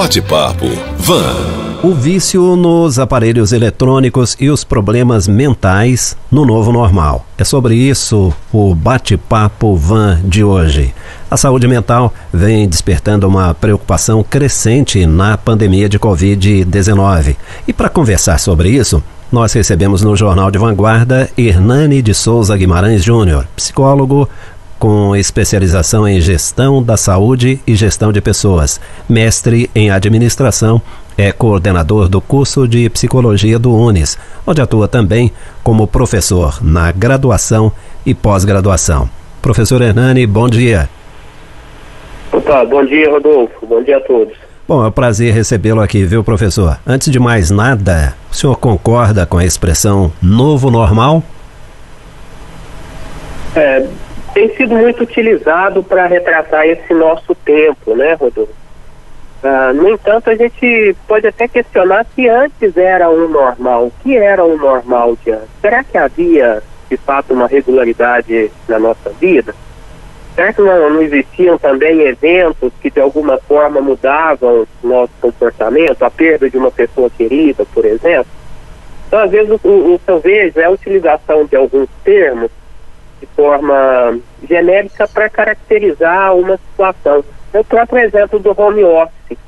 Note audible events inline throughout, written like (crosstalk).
Bate-papo Van. O vício nos aparelhos eletrônicos e os problemas mentais no novo normal. É sobre isso o bate-papo van de hoje. A saúde mental vem despertando uma preocupação crescente na pandemia de Covid-19. E para conversar sobre isso, nós recebemos no Jornal de Vanguarda Hernani de Souza Guimarães Júnior, psicólogo, com especialização em gestão da saúde e gestão de pessoas, mestre em administração, é coordenador do curso de psicologia do UNES, onde atua também como professor na graduação e pós-graduação. Professor Hernani, bom dia. Opa, bom dia, Rodolfo. Bom dia a todos. Bom, é um prazer recebê-lo aqui, viu, professor? Antes de mais nada, o senhor concorda com a expressão novo normal? É, tem sido muito utilizado para retratar esse nosso tempo, né, Rodolfo? Ah, no entanto, a gente pode até questionar se antes era um normal. O que era um normal de antes? Será que havia, de fato, uma regularidade na nossa vida? Será que não, não existiam também eventos que, de alguma forma, mudavam o nosso comportamento? A perda de uma pessoa querida, por exemplo? Então, às vezes, o, o que eu vejo é a utilização de alguns termos de forma genérica para caracterizar uma situação. O próprio exemplo do home office.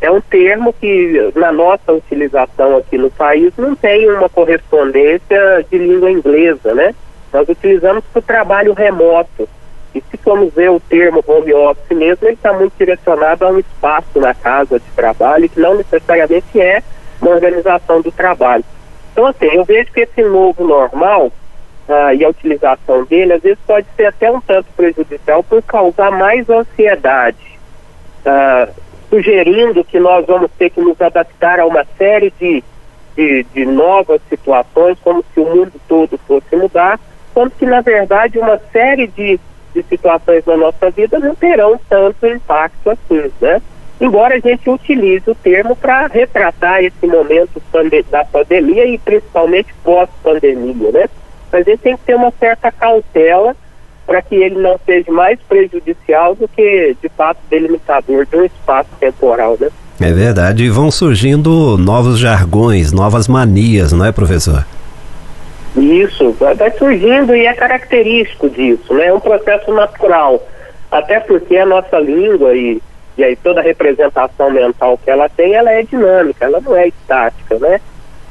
É um termo que, na nossa utilização aqui no país, não tem uma correspondência de língua inglesa, né? Nós utilizamos para o trabalho remoto. E se formos ver o termo home office mesmo, ele está muito direcionado a um espaço na casa de trabalho, que não necessariamente é uma organização do trabalho. Então, assim, eu vejo que esse novo normal ah, e a utilização dele, às vezes pode ser até um tanto prejudicial por causar mais ansiedade, ah, sugerindo que nós vamos ter que nos adaptar a uma série de, de, de novas situações, como se o mundo todo fosse mudar, quando que, na verdade, uma série de, de situações na nossa vida não terão tanto impacto assim, né? Embora a gente utilize o termo para retratar esse momento da pandemia e principalmente pós-pandemia, né? A gente tem que ter uma certa cautela para que ele não seja mais prejudicial do que, de fato, delimitador de um espaço temporal, né? É verdade, e vão surgindo novos jargões, novas manias, não é, professor? Isso, vai surgindo e é característico disso, né? É um processo natural, até porque a nossa língua e, e aí toda a representação mental que ela tem, ela é dinâmica, ela não é estática, né?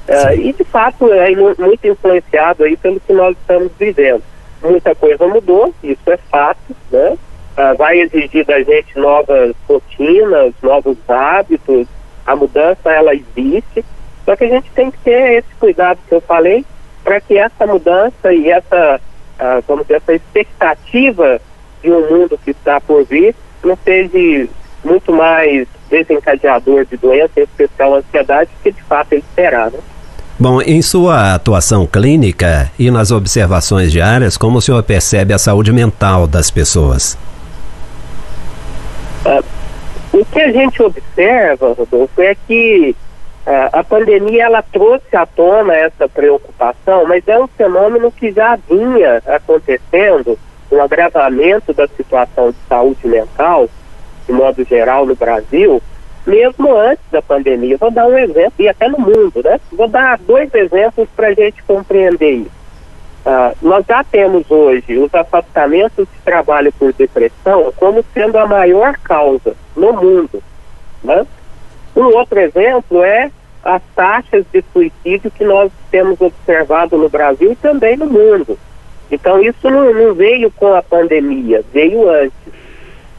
Uh, e de fato é muito influenciado aí pelo que nós estamos vivendo. Muita coisa mudou, isso é fato, né? Uh, vai exigir da gente novas rotinas, novos hábitos, a mudança ela existe, só que a gente tem que ter esse cuidado que eu falei para que essa mudança e essa, uh, vamos dizer, essa expectativa de um mundo que está por vir não seja muito mais desencadeador de doença, em especial ansiedade, que de fato ele será, né? Bom, em sua atuação clínica e nas observações diárias, como o senhor percebe a saúde mental das pessoas? Uh, o que a gente observa, Rodolfo, é que uh, a pandemia ela trouxe à tona essa preocupação, mas é um fenômeno que já vinha acontecendo, um agravamento da situação de saúde mental, de modo geral, no Brasil, mesmo antes da pandemia. Vou dar um exemplo, e até no mundo, né? Vou dar dois exemplos para a gente compreender isso. Uh, nós já temos hoje os afastamentos de trabalho por depressão como sendo a maior causa no mundo. Né? Um outro exemplo é as taxas de suicídio que nós temos observado no Brasil e também no mundo. Então, isso não, não veio com a pandemia, veio antes.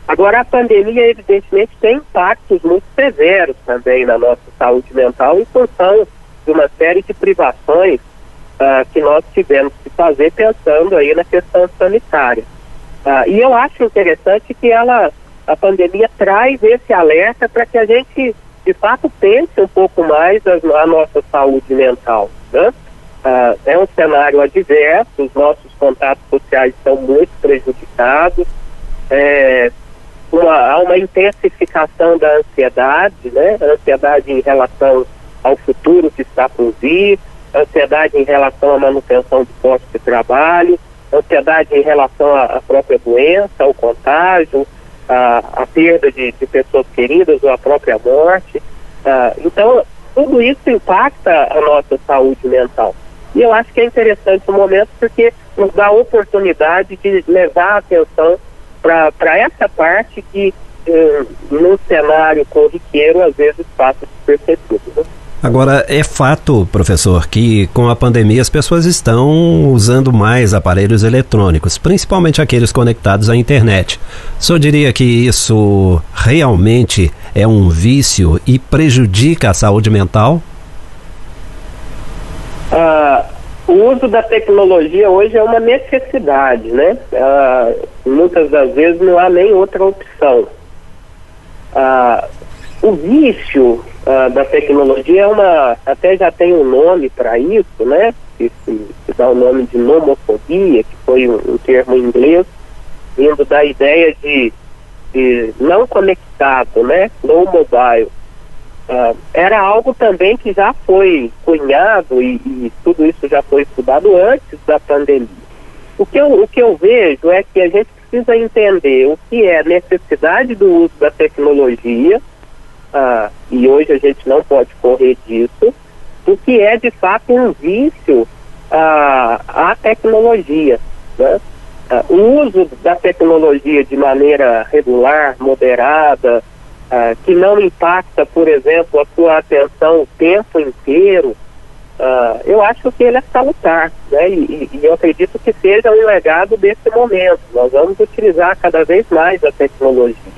Agora, a pandemia, evidentemente, tem impactos muito severos também na nossa saúde mental em função de uma série de privações uh, que nós tivemos que fazer pensando aí na questão sanitária. Uh, e eu acho interessante que ela, a pandemia traz esse alerta para que a gente, de fato, pense um pouco mais a, a nossa saúde mental. Né? Uh, é um cenário adverso, os nossos contatos sociais estão muito prejudicados, é, uma, há uma intensificação da ansiedade, né? Ansiedade em relação ao futuro que está por vir, ansiedade em relação à manutenção do posto de trabalho, ansiedade em relação à, à própria doença, ao contágio, a, a perda de, de, pessoas queridas ou a própria morte. Uh, então, tudo isso impacta a nossa saúde mental. E eu acho que é interessante o momento porque nos dá a oportunidade de levar a atenção para essa parte que, uh, num cenário corriqueiro, às vezes passa despercebido. Né? Agora, é fato, professor, que com a pandemia as pessoas estão usando mais aparelhos eletrônicos, principalmente aqueles conectados à internet. O senhor diria que isso realmente é um vício e prejudica a saúde mental? Ah, o uso da tecnologia hoje é uma necessidade, né? Ah, muitas das vezes não há nem outra opção. Ah, o vício uh, da tecnologia é uma, até já tem um nome para isso, né? Que se, se, dá o nome de nomofobia, que foi um, um termo em inglês, vindo da ideia de, de não conectado, né? No mobile. Uh, era algo também que já foi cunhado e, e, tudo isso já foi estudado antes da pandemia. O que, eu, o que eu vejo é que a gente precisa entender o que é necessidade do uso da tecnologia, ah, e hoje a gente não pode correr disso, o que é de fato um vício ah, à tecnologia. Né? O uso da tecnologia de maneira regular, moderada, ah, que não impacta, por exemplo, a sua atenção o tempo inteiro, ah, eu acho que ele é salutar, né? E, e, eu acredito que seja um legado desse momento. Nós vamos utilizar cada vez mais a tecnologia.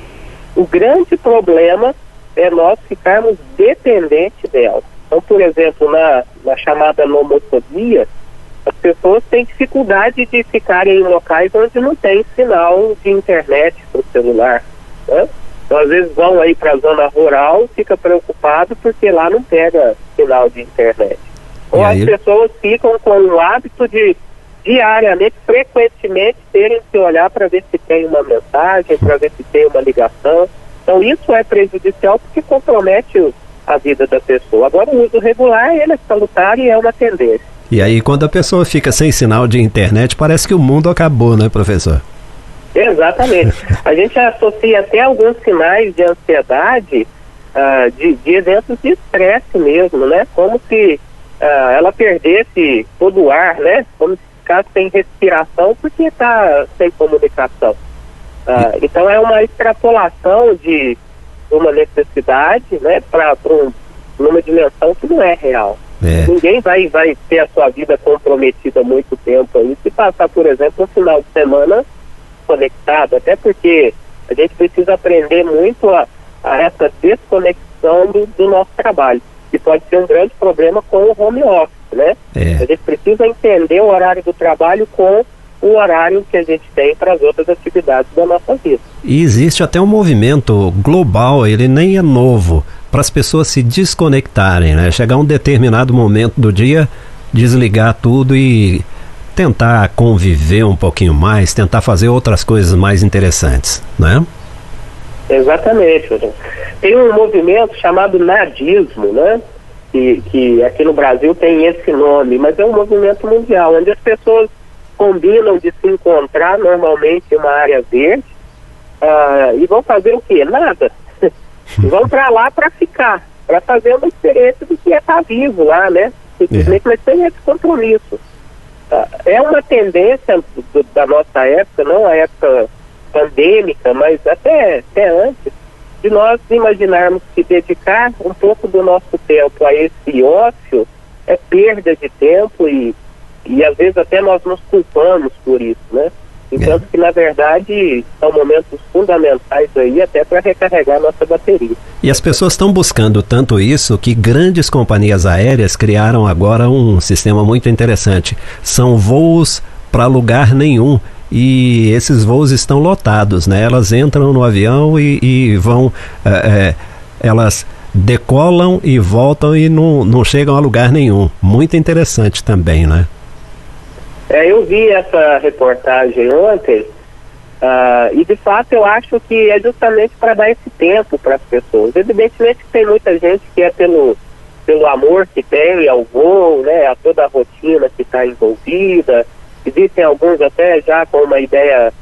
O grande problema é nós ficarmos dependentes dela. Então, por exemplo, na, na chamada nomofobia, as pessoas têm dificuldade de ficarem em locais onde não tem sinal de internet para o celular. Né? Então, às vezes vão aí para a zona rural, fica preocupado porque lá não pega sinal de internet. Ou as pessoas ficam com o hábito de diariamente, frequentemente, terem que olhar para ver se tem uma mensagem, para ver se tem uma ligação. Então isso é prejudicial porque compromete a vida da pessoa. Agora o uso regular ele é salutar e é uma tendência. E aí quando a pessoa fica sem sinal de internet, parece que o mundo acabou, né, professor? Exatamente. a gente associa até alguns sinais de ansiedade uh, de, de, eventos de estresse mesmo, né? Como se uh, ela perdesse todo o ar, né? Como se ficasse sem respiração porque está sem comunicação. Ah, então é uma extrapolação de uma necessidade né, para um, uma dimensão que não é real. É. Ninguém vai, vai ter a sua vida comprometida muito tempo aí se passar, por exemplo, um final de semana conectado, até porque a gente precisa aprender muito a, a essa desconexão do, do, nosso trabalho, que pode ser um grande problema com o home office, né? É. A gente precisa entender o horário do trabalho com o horário que a gente tem para as outras atividades da nossa vida. E existe até um movimento global, ele nem é novo, para as pessoas se desconectarem, né? Chegar um determinado momento do dia, desligar tudo e tentar conviver um pouquinho mais, tentar fazer outras coisas mais interessantes, né? Exatamente. Tem um movimento chamado nadismo, né? Que, que aqui no Brasil tem esse nome, mas é um movimento mundial, onde as pessoas combinam de se encontrar normalmente em uma área verde uh, e vão fazer o quê? Nada. (laughs) vão para lá para ficar, para fazer uma experiência do que é estar tá vivo lá, né? Simplesmente, é. mas sem esse compromisso. Uh, é uma tendência do, da nossa época, não a época pandêmica, mas até, até antes, de nós imaginarmos que dedicar um pouco do nosso tempo a esse ócio é perda de tempo e e às vezes até nós nos culpamos por isso, né? Enquanto é. que, na verdade, são momentos fundamentais aí até para recarregar nossa bateria. E as pessoas estão buscando tanto isso que grandes companhias aéreas criaram agora um sistema muito interessante. São voos para lugar nenhum. E esses voos estão lotados, né? Elas entram no avião e, e vão. É, é, elas decolam e voltam e não, não chegam a lugar nenhum. Muito interessante também, né? É, eu vi essa reportagem ontem uh, e de fato eu acho que é justamente para dar esse tempo para as pessoas. Evidentemente que tem muita gente que é pelo, pelo amor que tem ao voo, né, a toda a rotina que está envolvida. Existem alguns até já com uma ideia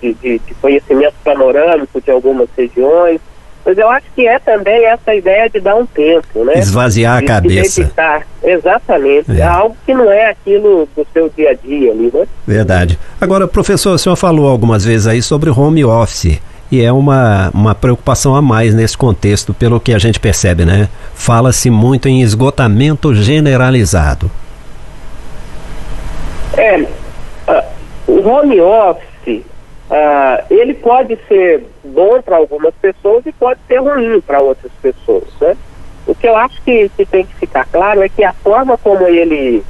de, de, de conhecimento panorâmico de algumas regiões. Mas eu acho que é também essa ideia de dar um tempo, né? Esvaziar de, a cabeça. Dedicar. Exatamente. É. é. algo que não é aquilo do seu dia a dia ali, né? Verdade. Agora, professor, o senhor falou algumas vezes aí sobre home office. E é uma, uma preocupação a mais nesse contexto, pelo que a gente percebe, né? Fala-se muito em esgotamento generalizado. É, uh, o home office, uh, ele pode ser bom para algumas pessoas e pode ser ruim para outras pessoas, né? O que eu acho que, que, tem que ficar claro é que a forma como ele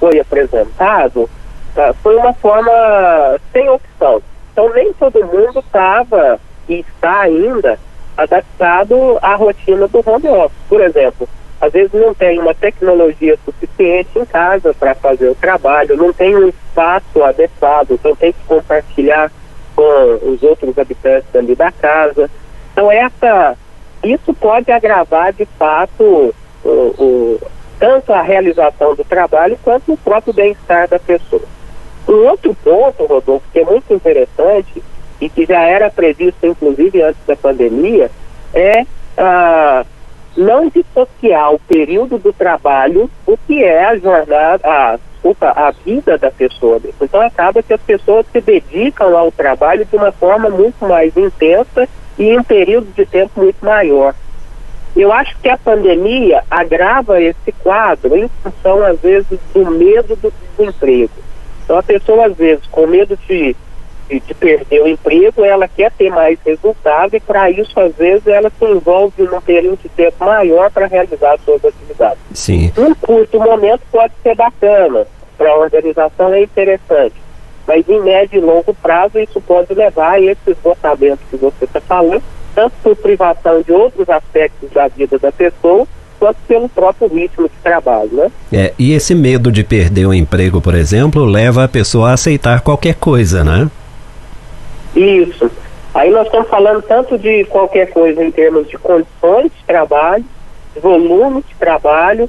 foi apresentado uh, foi uma forma sem opção. Então nem todo mundo estava e está ainda adaptado à rotina do home office. Por exemplo, às vezes não tem uma tecnologia suficiente em casa para fazer o trabalho, não tem um espaço adequado, então tem que compartilhar com os outros habitantes ali da casa. Então essa, isso pode agravar de fato o, o, tanto a realização do trabalho quanto o próprio bem-estar da pessoa. Um outro ponto, Rodolfo, que é muito interessante e que já era previsto, inclusive, antes da pandemia, é não dissociar o período do trabalho o que é a jornada, a, desculpa, a vida da pessoa. Então acaba que as pessoas se dedicam ao trabalho de uma forma muito mais intensa e em um período de tempo muito maior. Eu acho que a pandemia agrava esse quadro em função, às vezes, do medo do desemprego. Então, a pessoa, às vezes, com medo de, de, de perder o emprego, ela quer ter mais resultado e, para isso, às vezes, ela se envolve num período de tempo maior para realizar suas atividades. Sim. Um curto momento pode ser bacana, para a organização é interessante, mas em médio e longo prazo isso pode levar a esse esgotamento que você está falando, tanto por privação de outros aspectos da vida da pessoa, quanto pelo próprio ritmo de trabalho, né? É, e esse medo de perder o emprego, por exemplo, leva a pessoa a aceitar qualquer coisa, né? Isso. Aí nós estamos falando tanto de qualquer coisa em termos de condições de trabalho, volume de trabalho,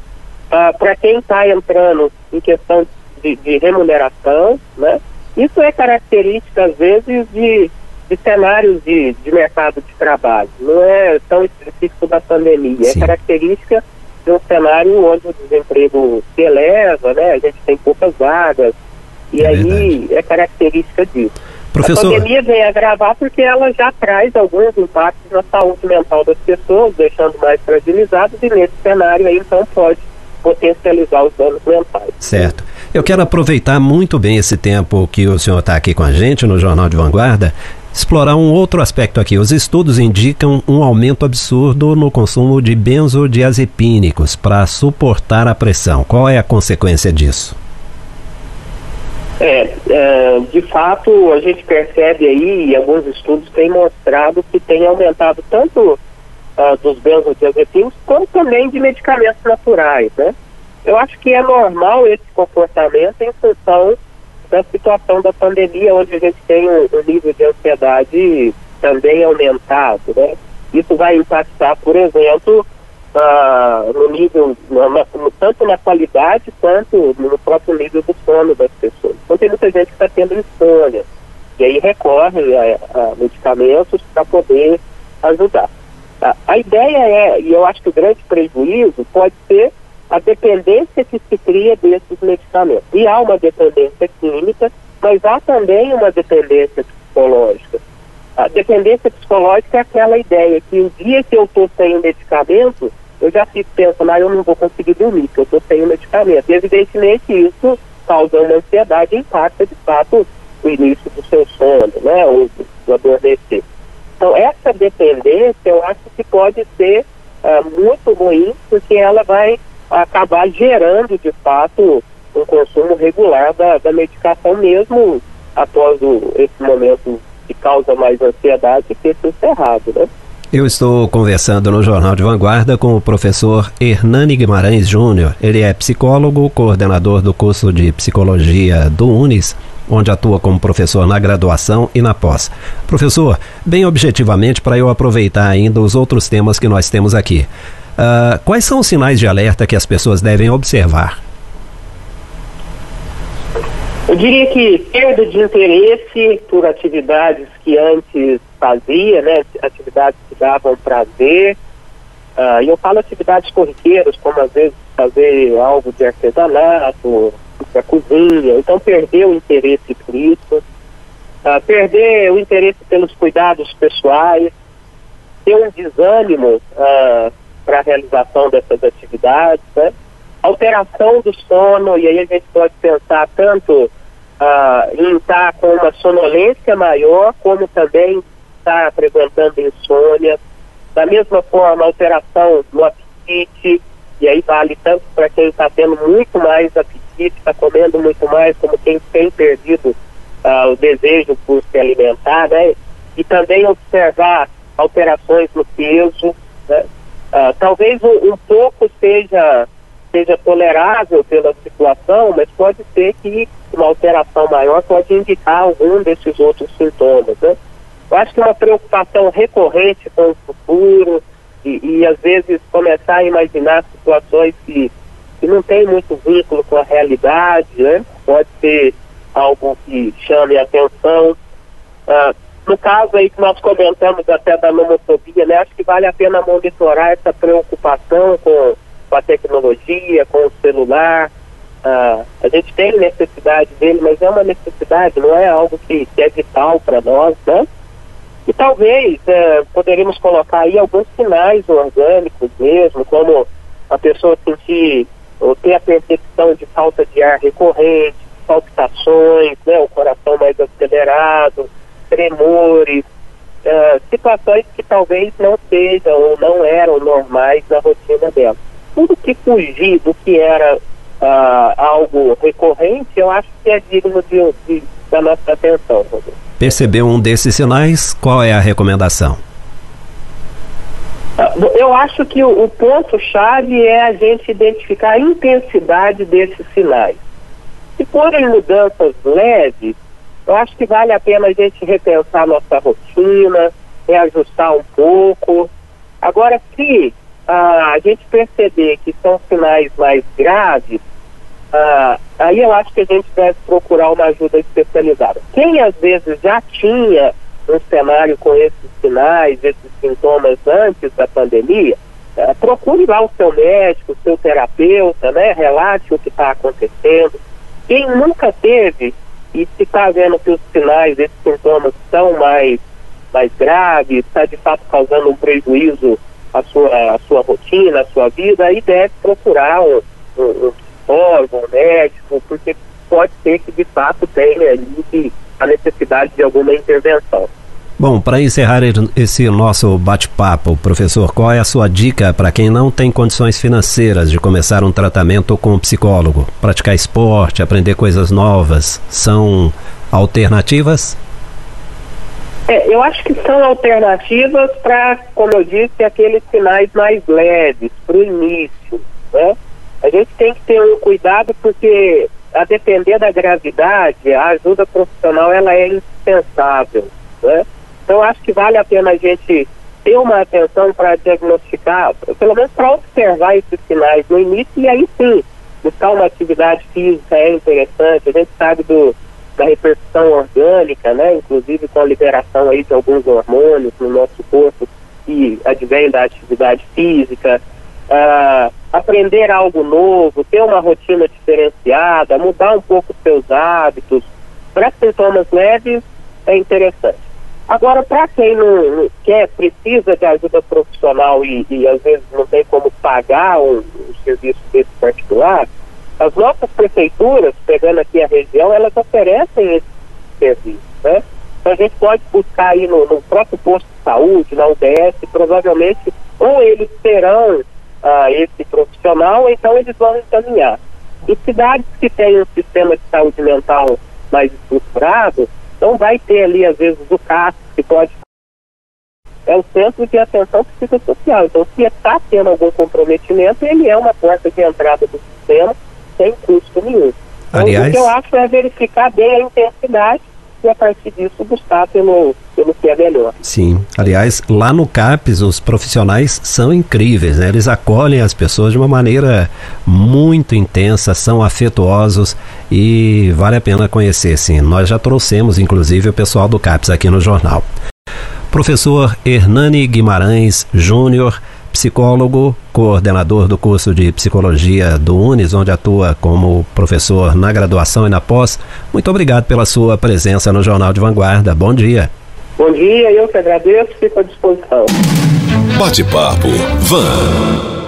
ah, para quem está entrando em questão de, de, remuneração, né? Isso é característica, às vezes, de, de cenários de, de mercado de trabalho. Não é tão específico da pandemia. É Sim. É característica de um cenário onde o desemprego se eleva, né? A gente tem poucas vagas. E é aí verdade. é característica disso. Professor... A pandemia vem agravar porque ela já traz alguns impactos na saúde mental das pessoas, deixando mais fragilizadas, e nesse cenário aí então pode potencializar os danos mentais. Certo. Eu quero aproveitar muito bem esse tempo que o senhor está aqui com a gente no Jornal de Vanguarda, explorar um outro aspecto aqui. Os estudos indicam um aumento absurdo no consumo de benzodiazepínicos para suportar a pressão. Qual é a consequência disso? É, é, de fato, a gente percebe aí, e alguns estudos têm mostrado que tem aumentado tanto uh, dos benzodiazepínicos, como também de medicamentos naturais, né? Eu acho que é normal esse comportamento em função da situação da pandemia, onde a gente tem um, um nível de ansiedade também aumentado, né? Isso vai impactar, por exemplo, uh, no nível, na, tanto na qualidade quanto no próprio nível do sono das pessoas. Então tem muita gente que está tendo insônia e aí recorre a, a medicamentos para poder ajudar. A ideia é, e eu acho que o grande prejuízo pode ser a dependência que se cria desses medicamentos. E há uma dependência química, mas há também uma dependência psicológica. A dependência psicológica é aquela ideia que o dia que eu estou sem o medicamento, eu já fico pensando, ah, eu não vou conseguir dormir, porque eu estou sem o medicamento. E evidentemente isso causa uma ansiedade impacta de fato o início do seu sono, né, ou do adormecer. Então essa dependência eu acho que pode ser uh, muito ruim, porque ela vai acabar gerando de fato um consumo regular da, da medicação mesmo após o, esse momento que causa mais ansiedade ter se encerrado, né? Eu estou conversando no Jornal de Vanguarda com o professor Hernani Guimarães Júnior. Ele é psicólogo, coordenador do curso de psicologia do UNES, onde atua como professor na graduação e na pós. Professor, bem objetivamente, para eu aproveitar ainda os outros temas que nós temos aqui. Uh, quais são os sinais de alerta que as pessoas devem observar? Eu diria que perda de interesse por atividades que antes fazia, né, atividades que davam prazer, uh, e eu falo atividades corriqueiras, como às vezes fazer algo de artesanato, a cozinha, então perder o interesse por isso, uh, perder o interesse pelos cuidados pessoais, ter um desânimo uh, para a realização dessas atividades, né? alteração do sono, e aí a gente pode pensar tanto uh, em estar com uma sonolência maior, como também estar apresentando insônia. Da mesma forma, alteração no apetite, e aí vale tanto para quem está tendo muito mais apetite, está comendo muito mais, como quem tem perdido uh, o desejo por se alimentar, né? E também observar alterações no peso, né? Uh, talvez um, um pouco seja seja tolerável pela situação, mas pode ser que uma alteração maior pode indicar algum desses outros sintomas. Né? Eu acho que uma preocupação recorrente com o futuro e, e às vezes começar a imaginar situações que, que não tem muito vínculo com a realidade, né? pode ser algo que chame a atenção. Ah, no caso aí que nós comentamos até da nomofobia, né? acho que vale a pena monitorar essa preocupação com com a tecnologia, com o celular. Uh, a gente tem necessidade dele, mas é uma necessidade, não é algo que, que é vital para nós, né? E talvez uh, poderíamos colocar aí alguns sinais orgânicos mesmo, como a pessoa sentir ou ter a percepção de falta de ar recorrente, palpitações, né, o coração mais acelerado, tremores, uh, situações que talvez não sejam ou não eram normais na rotina dela tudo que fugir do que era uh, algo recorrente, eu acho que é digno de, de da nossa atenção. Percebeu um desses sinais? Qual é a recomendação? Uh, eu acho que o, o ponto-chave é a gente identificar a intensidade desses sinais. Se forem mudanças leves, eu acho que vale a pena a gente repensar nossa rotina, reajustar um pouco. Agora, se ah, a gente perceber que são sinais mais graves, ah, aí eu acho que a gente deve procurar uma ajuda especializada. Quem às vezes já tinha um cenário com esses sinais, esses sintomas antes da pandemia, ah, procure lá o seu médico, o seu terapeuta, né? Relate o que está acontecendo. Quem nunca teve e se está vendo que os sinais, esses sintomas são mais, mais graves, está de fato causando um prejuízo a sua, a sua rotina, a sua vida, e deve procurar um, um, um psicólogo, médico, porque pode ser que de fato tenha ali a necessidade de alguma intervenção. Bom, para encerrar esse nosso bate-papo, professor, qual é a sua dica para quem não tem condições financeiras de começar um tratamento com um psicólogo? Praticar esporte, aprender coisas novas, são alternativas? É, eu acho que são alternativas para, como eu disse, aqueles sinais mais leves, para o início. Né? A gente tem que ter um cuidado porque, a depender da gravidade, a ajuda profissional ela é indispensável. Né? Então, acho que vale a pena a gente ter uma atenção para diagnosticar, pelo menos para observar esses sinais no início e aí sim, buscar uma atividade física é interessante. A gente sabe do da repercussão orgânica, né, inclusive com a liberação aí de alguns hormônios no nosso corpo que advém da atividade física, uh, aprender algo novo, ter uma rotina diferenciada, mudar um pouco os seus hábitos, para sintomas leves é interessante. Agora, para quem não quer, precisa de ajuda profissional e, e às vezes não tem como pagar um, um serviço desse particular, as nossas prefeituras, pegando aqui a região, elas oferecem esse serviço, né? Então a gente pode buscar aí no, no próprio posto de saúde, na UBS, provavelmente, ou eles terão ah, esse profissional, então eles vão encaminhar. Em cidades que têm um sistema de saúde mental mais estruturado, então vai ter ali, às vezes, o CAS, que pode é o centro de atenção psicossocial. Então, se está tendo algum comprometimento, ele é uma porta de entrada do sistema sem custo nenhum. Então, Aliás, o que eu acho é verificar bem a intensidade e a partir disso buscar pelo, pelo que é melhor. Sim, aliás, lá no CAPES os profissionais são incríveis, né? Eles acolhem as pessoas de uma maneira muito intensa, são afetuosos e vale a pena conhecer, sim. Nós já trouxemos, inclusive, o pessoal do CAPES aqui no jornal. Professor Hernani Guimarães Júnior, psicólogo, coordenador do curso de psicologia do UNES, onde atua como professor na graduação e na pós. Muito obrigado pela sua presença no Jornal de Vanguarda. Bom dia. Bom dia, eu que agradeço, fico à disposição. Bate-papo Van.